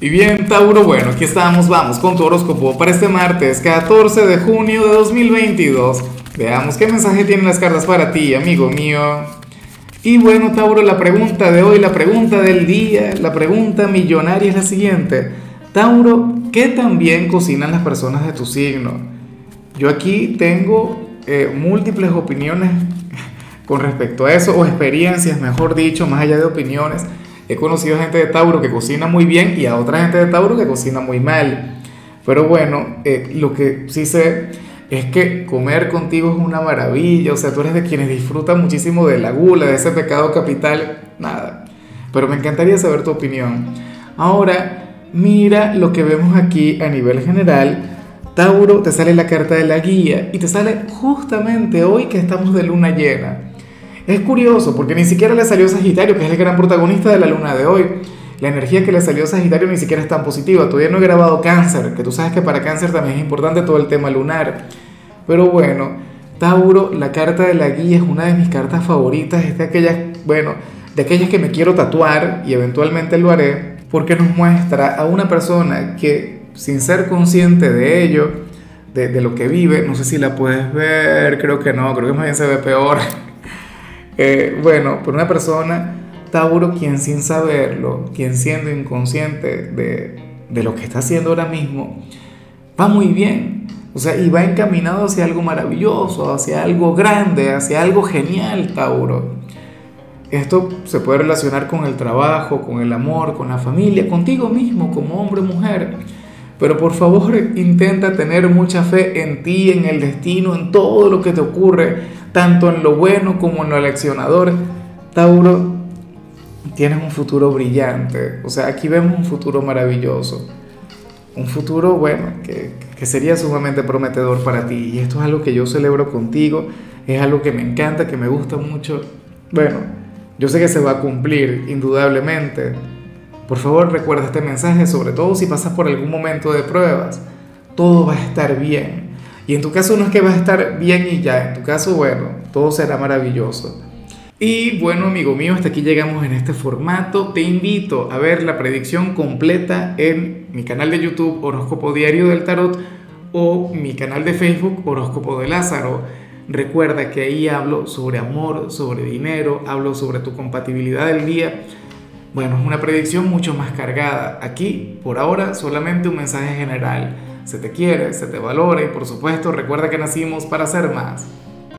Y bien, Tauro, bueno, aquí estamos, vamos con tu horóscopo para este martes 14 de junio de 2022. Veamos qué mensaje tienen las cartas para ti, amigo mío. Y bueno, Tauro, la pregunta de hoy, la pregunta del día, la pregunta millonaria es la siguiente. Tauro, ¿qué tan bien cocinan las personas de tu signo? Yo aquí tengo eh, múltiples opiniones con respecto a eso, o experiencias, mejor dicho, más allá de opiniones. He conocido gente de Tauro que cocina muy bien y a otra gente de Tauro que cocina muy mal. Pero bueno, eh, lo que sí sé es que comer contigo es una maravilla. O sea, tú eres de quienes disfrutan muchísimo de la gula, de ese pecado capital. Nada. Pero me encantaría saber tu opinión. Ahora, mira lo que vemos aquí a nivel general. Tauro, te sale la carta de la guía y te sale justamente hoy que estamos de luna llena. Es curioso porque ni siquiera le salió Sagitario, que es el gran protagonista de la luna de hoy. La energía que le salió Sagitario ni siquiera es tan positiva. Todavía no he grabado cáncer, que tú sabes que para cáncer también es importante todo el tema lunar. Pero bueno, Tauro, la carta de la guía es una de mis cartas favoritas. Es de aquellas, bueno, de aquellas que me quiero tatuar y eventualmente lo haré, porque nos muestra a una persona que sin ser consciente de ello, de, de lo que vive, no sé si la puedes ver, creo que no, creo que más bien se ve peor. Eh, bueno, por una persona, Tauro, quien sin saberlo, quien siendo inconsciente de, de lo que está haciendo ahora mismo, va muy bien. O sea, y va encaminado hacia algo maravilloso, hacia algo grande, hacia algo genial, Tauro. Esto se puede relacionar con el trabajo, con el amor, con la familia, contigo mismo como hombre o mujer. Pero por favor intenta tener mucha fe en ti, en el destino, en todo lo que te ocurre tanto en lo bueno como en lo eleccionador, Tauro, tienes un futuro brillante. O sea, aquí vemos un futuro maravilloso. Un futuro, bueno, que, que sería sumamente prometedor para ti. Y esto es algo que yo celebro contigo, es algo que me encanta, que me gusta mucho. Bueno, yo sé que se va a cumplir, indudablemente. Por favor, recuerda este mensaje, sobre todo si pasas por algún momento de pruebas. Todo va a estar bien. Y en tu caso no es que vas a estar bien y ya, en tu caso, bueno, todo será maravilloso. Y bueno, amigo mío, hasta aquí llegamos en este formato. Te invito a ver la predicción completa en mi canal de YouTube Horóscopo Diario del Tarot o mi canal de Facebook Horóscopo de Lázaro. Recuerda que ahí hablo sobre amor, sobre dinero, hablo sobre tu compatibilidad del día. Bueno, es una predicción mucho más cargada. Aquí, por ahora, solamente un mensaje general se te quiere, se te valora y por supuesto recuerda que nacimos para ser más.